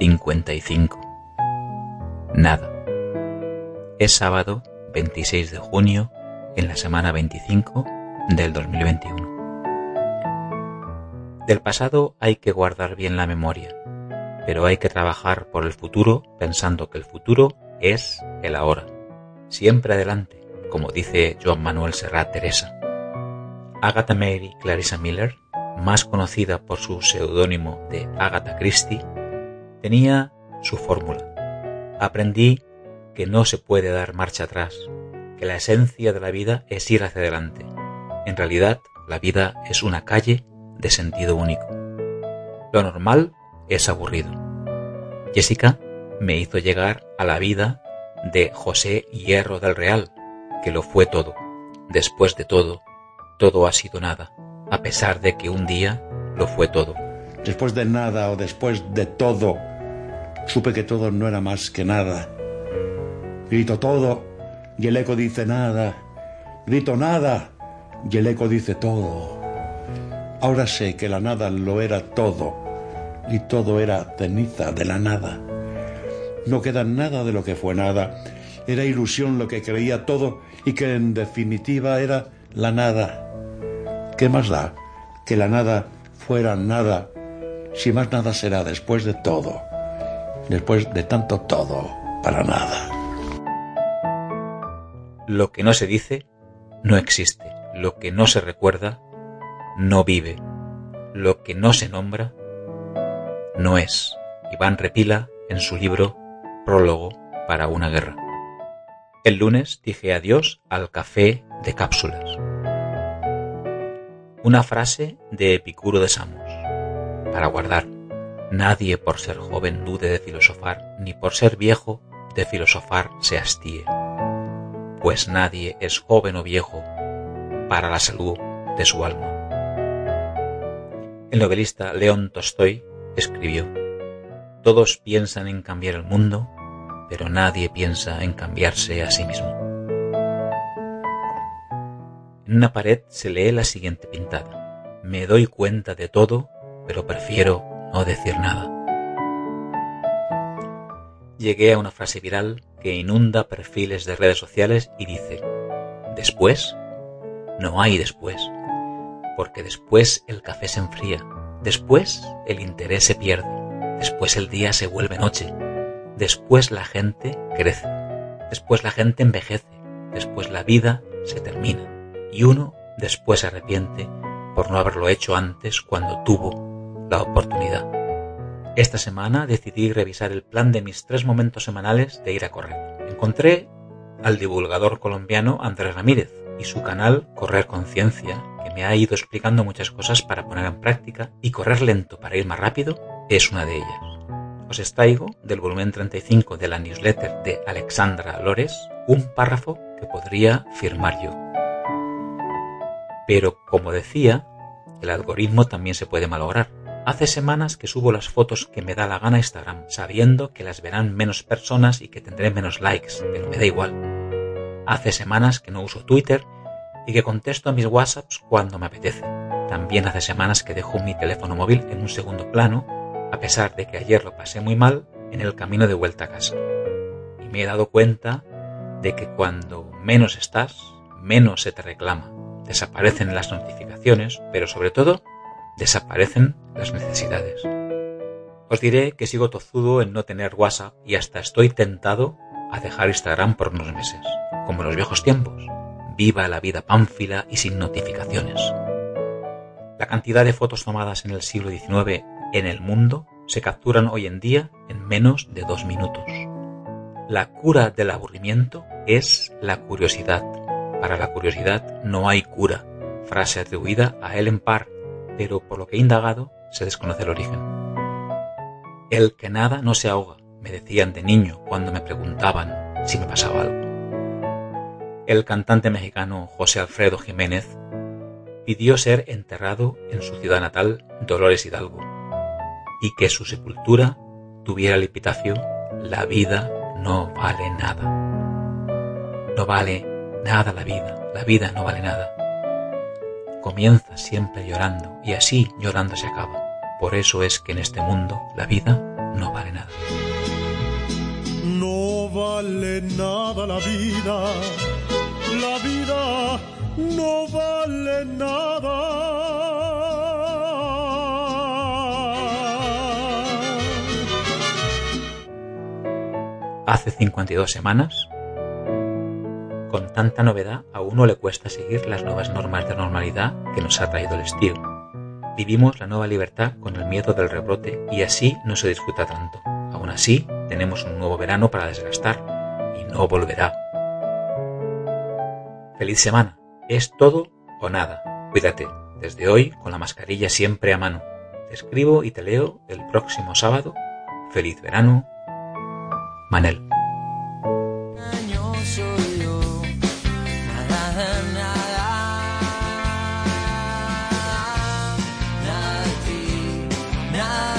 55. Nada. Es sábado 26 de junio en la semana 25 del 2021. Del pasado hay que guardar bien la memoria, pero hay que trabajar por el futuro pensando que el futuro es el ahora. Siempre adelante, como dice Joan Manuel Serrat Teresa. Agatha Mary Clarissa Miller, más conocida por su seudónimo de Agatha Christie, tenía su fórmula. Aprendí que no se puede dar marcha atrás, que la esencia de la vida es ir hacia adelante. En realidad, la vida es una calle de sentido único. Lo normal es aburrido. Jessica me hizo llegar a la vida de José Hierro del Real, que lo fue todo. Después de todo, todo ha sido nada, a pesar de que un día lo fue todo. Después de nada o después de todo, supe que todo no era más que nada. Grito todo y el eco dice nada. Grito nada y el eco dice todo. Ahora sé que la nada lo era todo y todo era ceniza de la nada. No queda nada de lo que fue nada. Era ilusión lo que creía todo y que en definitiva era la nada. ¿Qué más da que la nada fuera nada si más nada será después de todo? Después de tanto todo para nada. Lo que no se dice no existe. Lo que no se recuerda no vive. Lo que no se nombra, no es. Iván Repila en su libro Prólogo para una guerra. El lunes dije adiós al café de cápsulas. Una frase de Epicuro de Samos. Para guardar. Nadie por ser joven dude de filosofar, ni por ser viejo de filosofar se hastíe. Pues nadie es joven o viejo para la salud de su alma. El novelista León Tolstoy escribió, Todos piensan en cambiar el mundo, pero nadie piensa en cambiarse a sí mismo. En una pared se lee la siguiente pintada. Me doy cuenta de todo, pero prefiero no decir nada. Llegué a una frase viral que inunda perfiles de redes sociales y dice, ¿después? No hay después porque después el café se enfría, después el interés se pierde, después el día se vuelve noche, después la gente crece, después la gente envejece, después la vida se termina y uno después se arrepiente por no haberlo hecho antes cuando tuvo la oportunidad. Esta semana decidí revisar el plan de mis tres momentos semanales de ir a correr. Encontré al divulgador colombiano Andrés Ramírez y su canal Correr Conciencia, que me ha ido explicando muchas cosas para poner en práctica y correr lento para ir más rápido es una de ellas. Os extraigo del volumen 35 de la newsletter de Alexandra Lores un párrafo que podría firmar yo. Pero como decía, el algoritmo también se puede malograr. Hace semanas que subo las fotos que me da la gana Instagram, sabiendo que las verán menos personas y que tendré menos likes, pero me da igual. Hace semanas que no uso Twitter y que contesto a mis WhatsApps cuando me apetece. También hace semanas que dejo mi teléfono móvil en un segundo plano, a pesar de que ayer lo pasé muy mal en el camino de vuelta a casa. Y me he dado cuenta de que cuando menos estás, menos se te reclama. Desaparecen las notificaciones, pero sobre todo, desaparecen las necesidades. Os diré que sigo tozudo en no tener WhatsApp y hasta estoy tentado a dejar Instagram por unos meses, como en los viejos tiempos viva la vida pánfila y sin notificaciones. La cantidad de fotos tomadas en el siglo XIX en el mundo se capturan hoy en día en menos de dos minutos. La cura del aburrimiento es la curiosidad. Para la curiosidad no hay cura, frase atribuida a Ellen Parr, pero por lo que he indagado se desconoce el origen. El que nada no se ahoga, me decían de niño cuando me preguntaban si me pasaba algo el cantante mexicano José Alfredo Jiménez pidió ser enterrado en su ciudad natal, Dolores Hidalgo, y que su sepultura tuviera el epitafio La vida no vale nada. No vale nada la vida, la vida no vale nada. Comienza siempre llorando y así llorando se acaba. Por eso es que en este mundo la vida no vale nada. No vale nada la vida, la vida no vale nada. Hace 52 semanas, tanta novedad, a uno le cuesta seguir las nuevas normas de normalidad que nos ha traído el estilo. Vivimos la nueva libertad con el miedo del rebrote y así no se disfruta tanto. Aún así, tenemos un nuevo verano para desgastar y no volverá. Feliz semana. Es todo o nada. Cuídate. Desde hoy, con la mascarilla siempre a mano. Te escribo y te leo el próximo sábado. Feliz verano. Manel. nada.